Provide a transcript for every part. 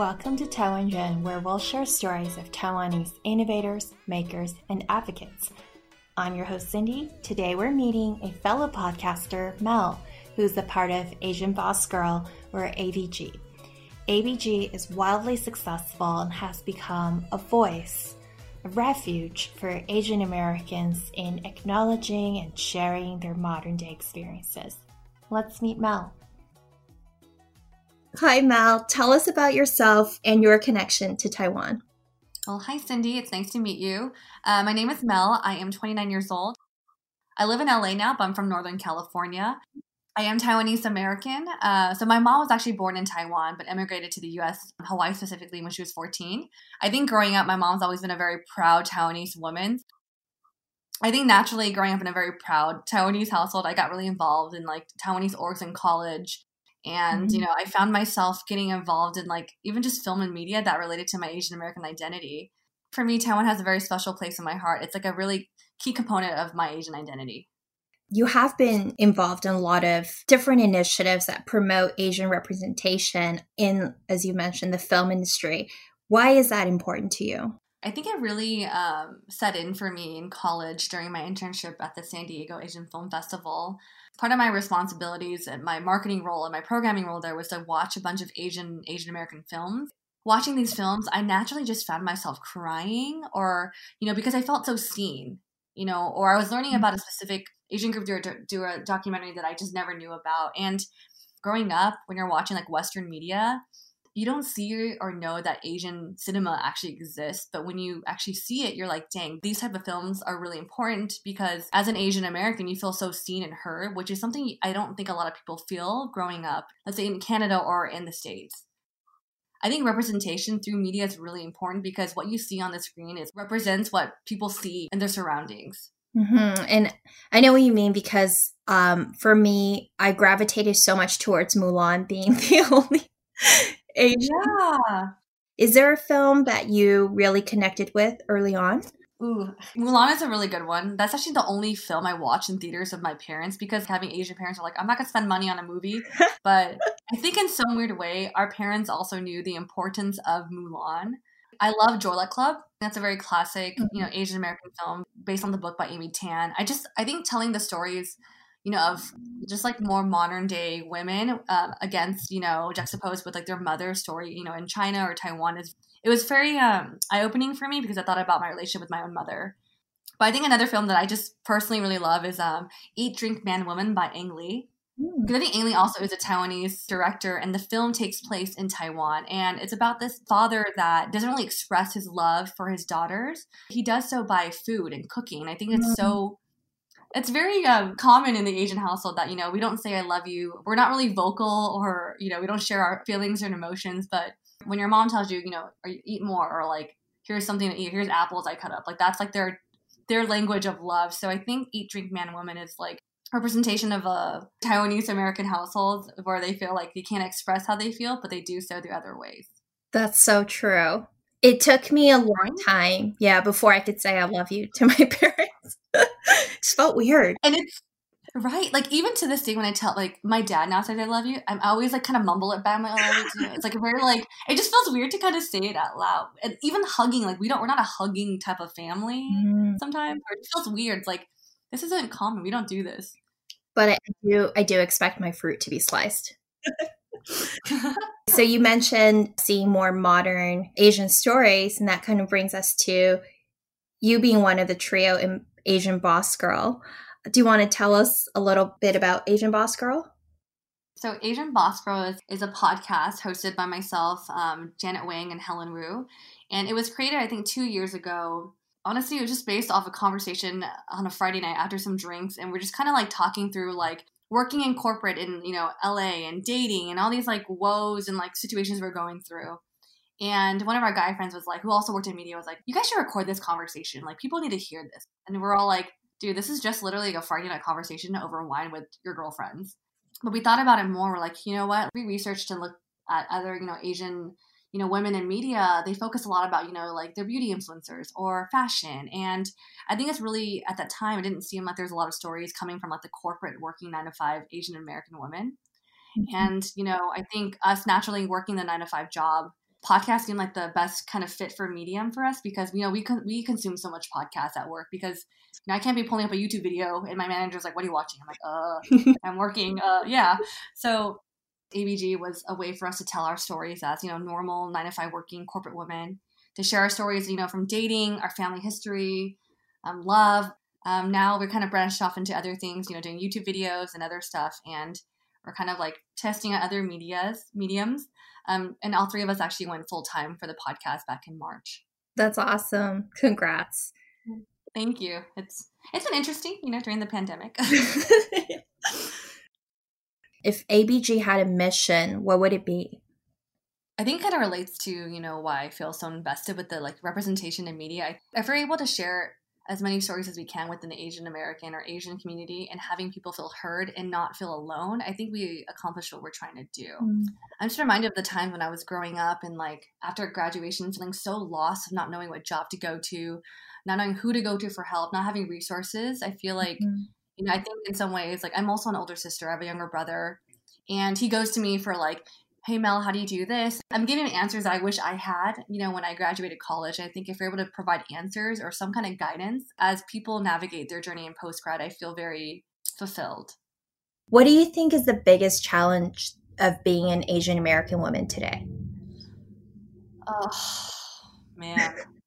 Welcome to Taiwan where we'll share stories of Taiwanese innovators, makers, and advocates. I'm your host, Cindy. Today we're meeting a fellow podcaster, Mel, who's a part of Asian Boss Girl, or ABG. ABG is wildly successful and has become a voice, a refuge for Asian Americans in acknowledging and sharing their modern day experiences. Let's meet Mel. Hi, Mel. Tell us about yourself and your connection to Taiwan. Well, hi, Cindy. It's nice to meet you. Uh, my name is Mel. I am 29 years old. I live in LA now, but I'm from Northern California. I am Taiwanese American. Uh, so my mom was actually born in Taiwan, but immigrated to the U.S., Hawaii specifically, when she was 14. I think growing up, my mom's always been a very proud Taiwanese woman. I think naturally, growing up in a very proud Taiwanese household, I got really involved in like Taiwanese orgs in college. And, mm-hmm. you know, I found myself getting involved in like even just film and media that related to my Asian American identity. For me, Taiwan has a very special place in my heart. It's like a really key component of my Asian identity. You have been involved in a lot of different initiatives that promote Asian representation in, as you mentioned, the film industry. Why is that important to you? I think it really um, set in for me in college during my internship at the San Diego Asian Film Festival part of my responsibilities and my marketing role and my programming role there was to watch a bunch of Asian Asian American films. Watching these films, I naturally just found myself crying or, you know, because I felt so seen, you know, or I was learning about a mm-hmm. specific Asian group do a, do a documentary that I just never knew about. And growing up, when you're watching like Western media, you don't see or know that Asian cinema actually exists, but when you actually see it, you're like, dang, these type of films are really important because as an Asian American, you feel so seen and heard, which is something I don't think a lot of people feel growing up, let's say in Canada or in the States. I think representation through media is really important because what you see on the screen is represents what people see in their surroundings. Mm-hmm. And I know what you mean because um, for me, I gravitated so much towards Mulan being the only Asian. Yeah. Is there a film that you really connected with early on? Ooh, Mulan is a really good one. That's actually the only film I watched in theaters with my parents because having Asian parents are like, I'm not gonna spend money on a movie. but I think in some weird way, our parents also knew the importance of Mulan. I love Luck Club. That's a very classic, mm-hmm. you know, Asian American film based on the book by Amy Tan. I just I think telling the stories you know, of just like more modern day women um, against, you know, juxtaposed with like their mother story, you know, in China or Taiwan is it was very um, eye opening for me because I thought about my relationship with my own mother. But I think another film that I just personally really love is um, Eat, Drink, Man, Woman by Ang Lee. Hmm. Because I think Ang Lee also is a Taiwanese director, and the film takes place in Taiwan. And it's about this father that doesn't really express his love for his daughters. He does so by food and cooking. I think it's mm. so it's very um, common in the Asian household that you know we don't say I love you. We're not really vocal, or you know we don't share our feelings and emotions. But when your mom tells you, you know, or you eat more, or like here's something to eat, here's apples I cut up, like that's like their their language of love. So I think Eat, Drink, Man, Woman is like representation of a Taiwanese American household where they feel like they can't express how they feel, but they do so through other ways. That's so true. It took me a long time, yeah, before I could say I love you to my parents. it felt weird. And it's right. Like even to this day when I tell like my dad now says I love you, I'm always like kind of mumble it back. I'm like, oh, love you It's like very like it just feels weird to kind of say it out loud. And even hugging, like we don't we're not a hugging type of family mm. sometimes. Or it feels weird. It's like this isn't common. We don't do this. But I do I do expect my fruit to be sliced. so you mentioned seeing more modern Asian stories, and that kind of brings us to you being one of the trio in Asian Boss Girl. Do you want to tell us a little bit about Asian Boss Girl? So, Asian Boss Girl is, is a podcast hosted by myself, um, Janet Wang, and Helen Wu. And it was created, I think, two years ago. Honestly, it was just based off a conversation on a Friday night after some drinks. And we're just kind of like talking through like working in corporate in you know LA and dating and all these like woes and like situations we're going through. And one of our guy friends was like, who also worked in media, was like, "You guys should record this conversation. Like, people need to hear this." And we're all like, "Dude, this is just literally a Friday night conversation over wine with your girlfriends." But we thought about it more. We're like, you know what? We researched and looked at other, you know, Asian you know women in media they focus a lot about you know like their beauty influencers or fashion and i think it's really at that time it didn't seem like there's a lot of stories coming from like the corporate working nine to five asian american women mm-hmm. and you know i think us naturally working the nine to five job podcast seemed like the best kind of fit for medium for us because you know we con- we consume so much podcasts at work because you know I can't be pulling up a YouTube video and my manager's like, "What are you watching?" I'm like, "Uh, I'm working." Uh, yeah. So ABG was a way for us to tell our stories as you know normal nine to five working corporate women to share our stories, you know, from dating, our family history, um, love. Um, now we're kind of branched off into other things, you know, doing YouTube videos and other stuff, and we're kind of like testing out other medias mediums. Um, and all three of us actually went full time for the podcast back in March. That's awesome! Congrats. Thank you. It's it's been interesting, you know, during the pandemic. if ABG had a mission, what would it be? I think it kind of relates to, you know, why I feel so invested with the like representation in media. I, if we're able to share as many stories as we can within the Asian American or Asian community and having people feel heard and not feel alone, I think we accomplished what we're trying to do. Mm. I'm just reminded of the time when I was growing up and like after graduation feeling so lost of not knowing what job to go to, not knowing who to go to for help, not having resources. I feel like, mm-hmm. You know, I think in some ways, like I'm also an older sister, I have a younger brother, and he goes to me for like, hey mel how do you do this? I'm giving answers i wish i had you know when i graduated college. I think if you're able to provide answers or some kind of guidance as people navigate their journey in post grad i feel very fulfilled. What do you think is the biggest challenge of being an asian american woman today? Oh man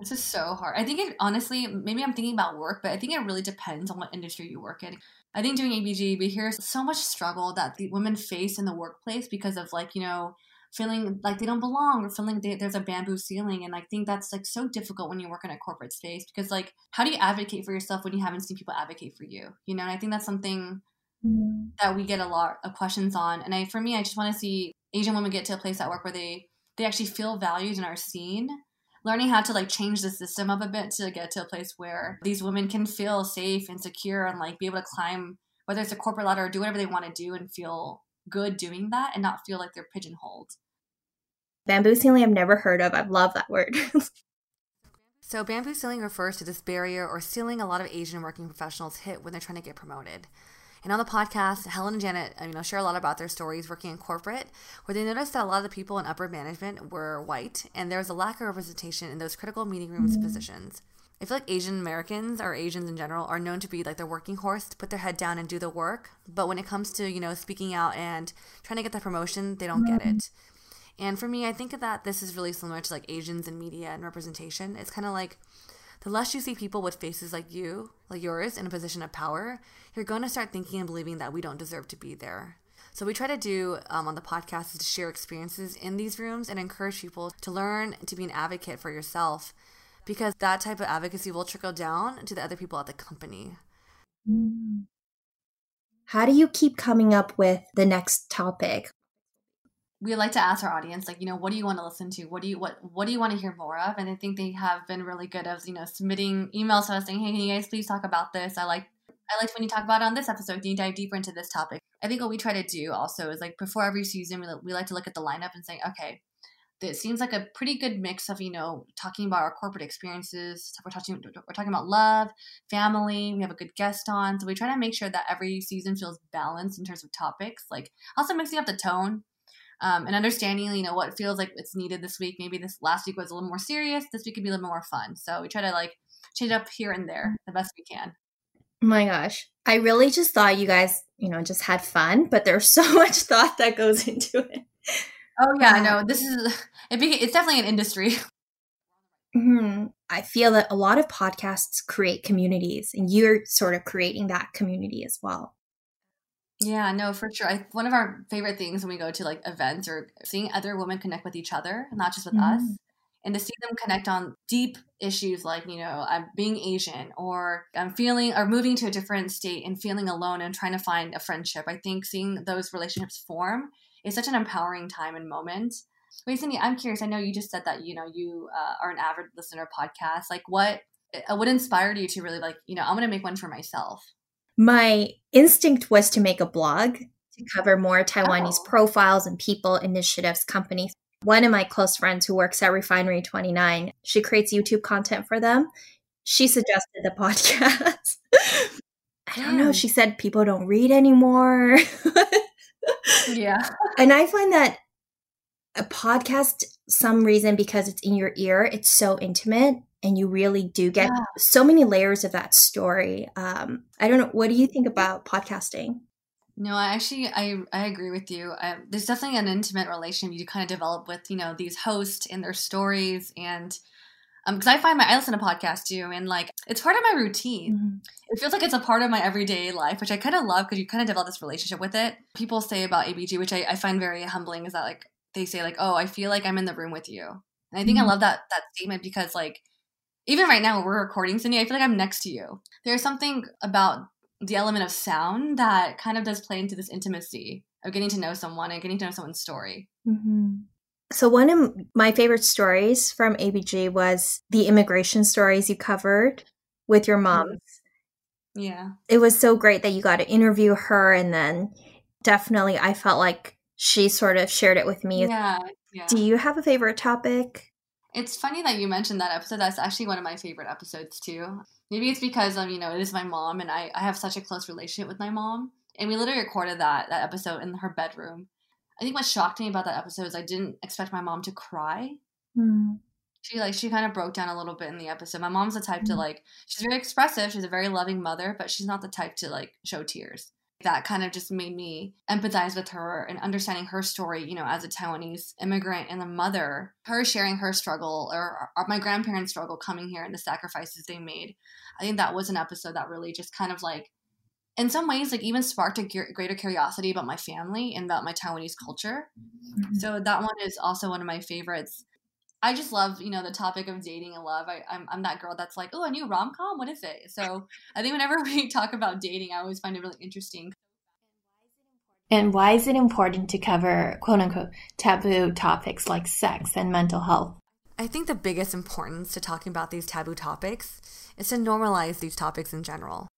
this is so hard i think it honestly maybe i'm thinking about work but i think it really depends on what industry you work in I think doing ABG, we hear so much struggle that the women face in the workplace because of like, you know, feeling like they don't belong or feeling they, there's a bamboo ceiling. And I think that's like so difficult when you work in a corporate space because like, how do you advocate for yourself when you haven't seen people advocate for you? You know, and I think that's something mm-hmm. that we get a lot of questions on. And I, for me, I just want to see Asian women get to a place at work where they, they actually feel valued and are seen learning how to like change the system up a bit to get to a place where these women can feel safe and secure and like be able to climb whether it's a corporate ladder or do whatever they want to do and feel good doing that and not feel like they're pigeonholed. Bamboo ceiling I've never heard of. I love that word. so bamboo ceiling refers to this barrier or ceiling a lot of Asian working professionals hit when they're trying to get promoted. And on the podcast, Helen and Janet, I you know, share a lot about their stories working in corporate, where they noticed that a lot of the people in upper management were white, and there was a lack of representation in those critical meeting rooms positions. I feel like Asian Americans or Asians in general are known to be like the working horse to put their head down and do the work. But when it comes to, you know, speaking out and trying to get the promotion, they don't get it. And for me, I think that this is really similar to like Asians in media and representation. It's kind of like the less you see people with faces like you, like yours, in a position of power, you're going to start thinking and believing that we don't deserve to be there. So we try to do um, on the podcast is to share experiences in these rooms and encourage people to learn to be an advocate for yourself, because that type of advocacy will trickle down to the other people at the company. How do you keep coming up with the next topic? We like to ask our audience like you know what do you want to listen to? What do you what what do you want to hear more of? And i think they have been really good of you know submitting emails to us saying hey can you guys please talk about this? I like i liked when you talk about it on this episode. Can you dive deeper into this topic? I think what we try to do also is like before every season we, we like to look at the lineup and say okay it seems like a pretty good mix of you know talking about our corporate experiences we're talking we're talking about love family we have a good guest on. So we try to make sure that every season feels balanced in terms of topics like also mixing up the tone um, and understanding, you know, what feels like it's needed this week. Maybe this last week was a little more serious. This week could be a little more fun. So we try to like change up here and there the best we can. My gosh. I really just thought you guys, you know, just had fun, but there's so much thought that goes into it. Oh yeah, I know. This is it. It's definitely an industry. Mm-hmm. I feel that a lot of podcasts create communities, and you're sort of creating that community as well. Yeah, no, for sure. I, one of our favorite things when we go to like events or seeing other women connect with each other, not just with mm-hmm. us, and to see them connect on deep issues like, you know, I'm being Asian or I'm feeling or moving to a different state and feeling alone and trying to find a friendship. I think seeing those relationships form is such an empowering time and moment. Wait, Cindy, I'm curious. I know you just said that, you know, you uh, are an avid listener podcast. Like what, uh, what inspired you to really like, you know, I'm going to make one for myself? My instinct was to make a blog to cover more Taiwanese oh. profiles and people, initiatives, companies. One of my close friends who works at Refinery 29, she creates YouTube content for them. She suggested the podcast. I don't know. She said people don't read anymore. yeah. And I find that a podcast, some reason because it's in your ear, it's so intimate and you really do get yeah. so many layers of that story. Um, I don't know. What do you think about podcasting? No, I actually I I agree with you. I, there's definitely an intimate relationship you kind of develop with you know these hosts and their stories and um because I find my I listen to podcasts too and like it's part of my routine. Mm-hmm. It feels like it's a part of my everyday life, which I kind of love because you kind of develop this relationship with it. People say about ABG, which I, I find very humbling, is that like they say like, oh, I feel like I'm in the room with you, and I think mm-hmm. I love that that statement because like even right now we're recording, Cindy, I feel like I'm next to you. There's something about the element of sound that kind of does play into this intimacy of getting to know someone and getting to know someone's story. Mm-hmm. So, one of my favorite stories from ABG was the immigration stories you covered with your mom. Mm-hmm. Yeah. It was so great that you got to interview her, and then definitely I felt like she sort of shared it with me. Yeah. yeah. Do you have a favorite topic? It's funny that you mentioned that episode. That's actually one of my favorite episodes too. Maybe it's because um, you know, it is my mom and I, I have such a close relationship with my mom. And we literally recorded that that episode in her bedroom. I think what shocked me about that episode is I didn't expect my mom to cry. Mm. She like she kind of broke down a little bit in the episode. My mom's the type mm. to like she's very expressive, she's a very loving mother, but she's not the type to like show tears that kind of just made me empathize with her and understanding her story, you know, as a Taiwanese immigrant and a mother, her sharing her struggle or, or, my grandparents' struggle coming here and the sacrifices they made. I think that was an episode that really just kind of like, in some ways, like even sparked a greater curiosity about my family and about my Taiwanese culture. Mm-hmm. So that one is also one of my favorites. I just love, you know, the topic of dating and love. I, I'm, I'm that girl that's like, oh, a new rom com? What is it? So I think whenever we talk about dating, I always find it really interesting. And why is it important to cover quote unquote taboo topics like sex and mental health? I think the biggest importance to talking about these taboo topics is to normalize these topics in general.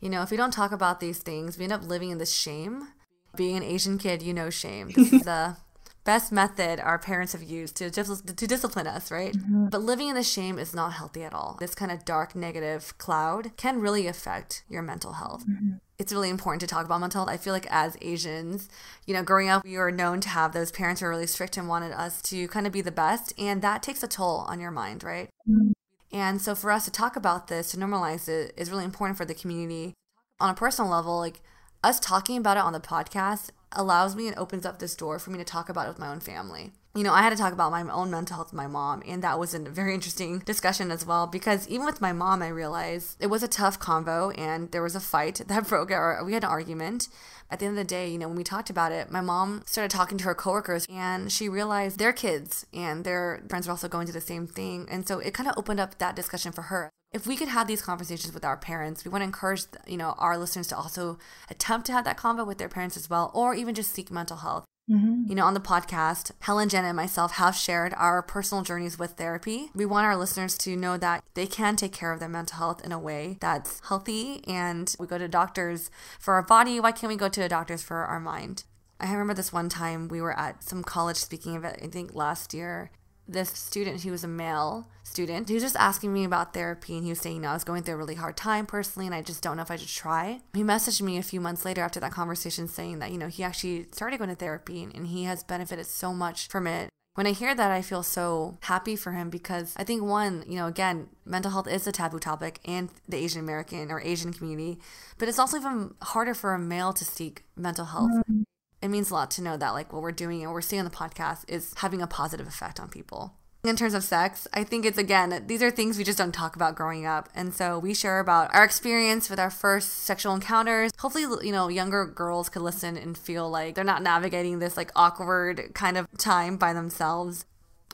You know, if we don't talk about these things, we end up living in this shame. Being an Asian kid, you know shame. This is the best method our parents have used to, to discipline us, right? Mm-hmm. But living in the shame is not healthy at all. This kind of dark negative cloud can really affect your mental health. Mm-hmm. It's really important to talk about mental health. I feel like as Asians, you know, growing up, we were known to have those parents who were really strict and wanted us to kind of be the best. And that takes a toll on your mind, right? Mm-hmm. And so for us to talk about this, to normalize it, is really important for the community. On a personal level, like us talking about it on the podcast allows me and opens up this door for me to talk about it with my own family. You know, I had to talk about my own mental health with my mom, and that was a very interesting discussion as well because even with my mom, I realized it was a tough convo and there was a fight that broke out. We had an argument. At the end of the day, you know, when we talked about it, my mom started talking to her coworkers and she realized their kids and their friends were also going through the same thing. And so it kind of opened up that discussion for her if we could have these conversations with our parents, we want to encourage you know our listeners to also attempt to have that convo with their parents as well, or even just seek mental health. Mm-hmm. You know, on the podcast, Helen, Janet, and myself have shared our personal journeys with therapy. We want our listeners to know that they can take care of their mental health in a way that's healthy. And we go to doctors for our body. Why can't we go to a doctors for our mind? I remember this one time we were at some college speaking event, I think last year, this student, he was a male student, he was just asking me about therapy and he was saying, you know, I was going through a really hard time personally and I just don't know if I should try. He messaged me a few months later after that conversation saying that, you know, he actually started going to therapy and he has benefited so much from it. When I hear that, I feel so happy for him because I think one, you know, again, mental health is a taboo topic in the Asian American or Asian community, but it's also even harder for a male to seek mental health. Mm-hmm it means a lot to know that like what we're doing and what we're seeing on the podcast is having a positive effect on people. In terms of sex, I think it's again, these are things we just don't talk about growing up. And so we share about our experience with our first sexual encounters. Hopefully, you know, younger girls could listen and feel like they're not navigating this like awkward kind of time by themselves.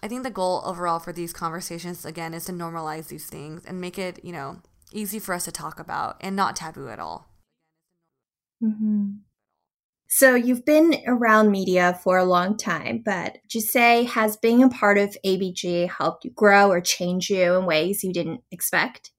I think the goal overall for these conversations, again, is to normalize these things and make it, you know, easy for us to talk about and not taboo at all. Mm-hmm. So you've been around media for a long time, but you say has being a part of ABG helped you grow or change you in ways you didn't expect?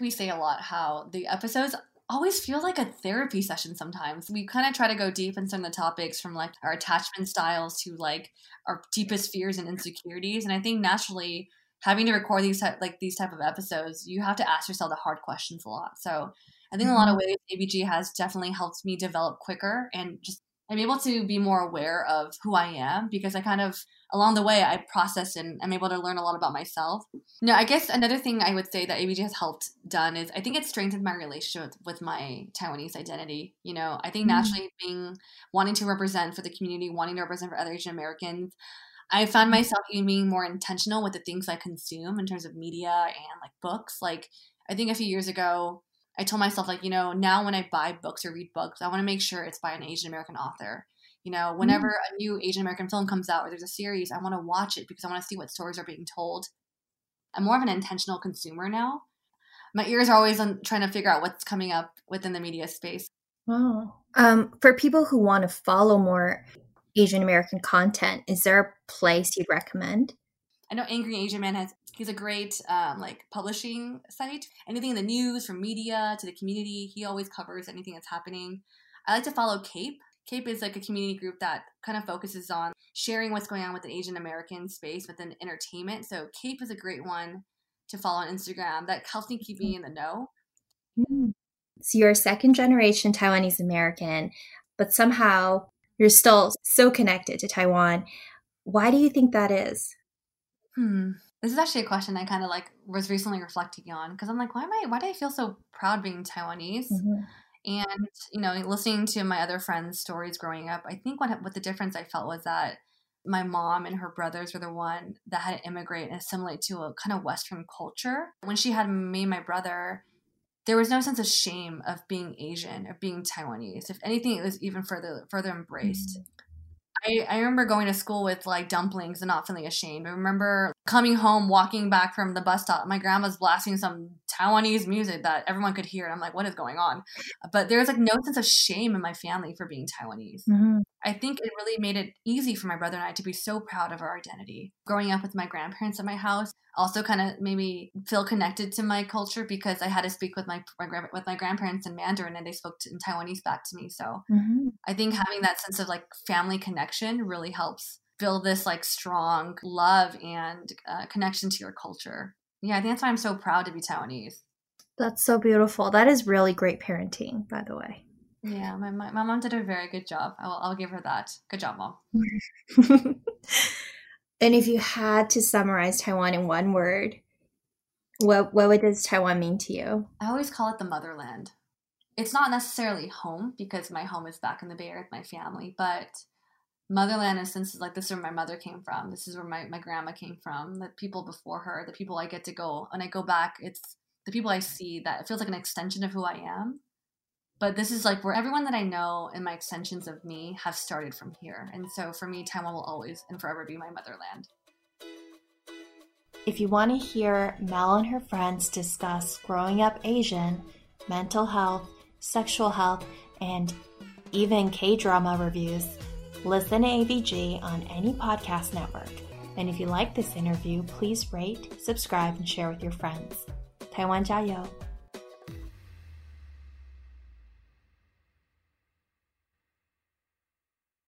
We say a lot how the episodes always feel like a therapy session sometimes. We kind of try to go deep in some of the topics from like our attachment styles to like our deepest fears and insecurities. And I think naturally having to record these type like these type of episodes, you have to ask yourself the hard questions a lot. So I think mm-hmm. a lot of mm-hmm. ways ABG has definitely helped me develop quicker and just I'm able to be more aware of who I am because I kind of along the way I process and I'm able to learn a lot about myself. No, I guess another thing I would say that ABG has helped done is I think it strengthened my relationship with, my Taiwanese identity. You know, I think mm-hmm. naturally being wanting to represent for the community, wanting to represent for other Asian Americans, I found mm-hmm. myself being more intentional with the things I consume in terms of media and like books. Like I think a few years ago, I told myself like, you know, now when I buy books or read books, I want to make sure it's by an Asian American author. You know, whenever mm-hmm. a new Asian American film comes out or there's a series, I want to watch it because I want to see what stories are being told. I'm more of an intentional consumer now. My ears are always on trying to figure out what's coming up within the media space. Wow. Um, for people who want to follow more Asian American content, is there a place you'd recommend? I know Angry Asian Man has he's a great um, like publishing site. Anything in the news, from media to the community, he always covers anything that's happening. I like to follow Cape. Cape is like a community group that kind of focuses on sharing what's going on with the Asian American space within entertainment. So Cape is a great one to follow on Instagram. That helps me keep me in the know. Mm. So you're a second generation Taiwanese American, but somehow you're still so connected to Taiwan. Why do you think that is? Hmm. This is actually a question I kind of like was recently reflecting on because I'm like, why am I? Why do I feel so proud being Taiwanese? Mm-hmm. And you know, listening to my other friends' stories growing up, I think what what the difference I felt was that my mom and her brothers were the one that had to immigrate and assimilate to a kind of Western culture. When she had me and my brother, there was no sense of shame of being Asian, of being Taiwanese. If anything, it was even further further embraced. Mm-hmm. I, I remember going to school with like dumplings and not feeling ashamed. I remember coming home, walking back from the bus stop. My grandma's blasting some Taiwanese music that everyone could hear. And I'm like, what is going on? But there's like no sense of shame in my family for being Taiwanese. Mm-hmm. I think it really made it easy for my brother and I to be so proud of our identity. Growing up with my grandparents at my house also kind of made me feel connected to my culture because I had to speak with my, my with my grandparents in Mandarin and they spoke in Taiwanese back to me. So mm-hmm. I think having that sense of like family connection really helps build this like strong love and uh, connection to your culture. Yeah, I think that's why I'm so proud to be Taiwanese. That's so beautiful. That is really great parenting, by the way. Yeah, my, my, my mom did a very good job. I will, I'll give her that. Good job, mom. and if you had to summarize Taiwan in one word, what what does Taiwan mean to you? I always call it the motherland. It's not necessarily home because my home is back in the Bay Area with my family, but motherland in sense is like this is where my mother came from. This is where my, my grandma came from. The people before her the people i get to go and i go back it's the people i see that it feels like an extension of who i am. But this is like where everyone that i know and my extensions of me have started from here. And so for me taiwan will always and forever be my motherland. If you want to hear mel and her friends discuss growing up asian mental health sexual health and even k-drama reviews Listen to ABG on any podcast network. And if you like this interview, please rate, subscribe, and share with your friends. Taiwan 加油!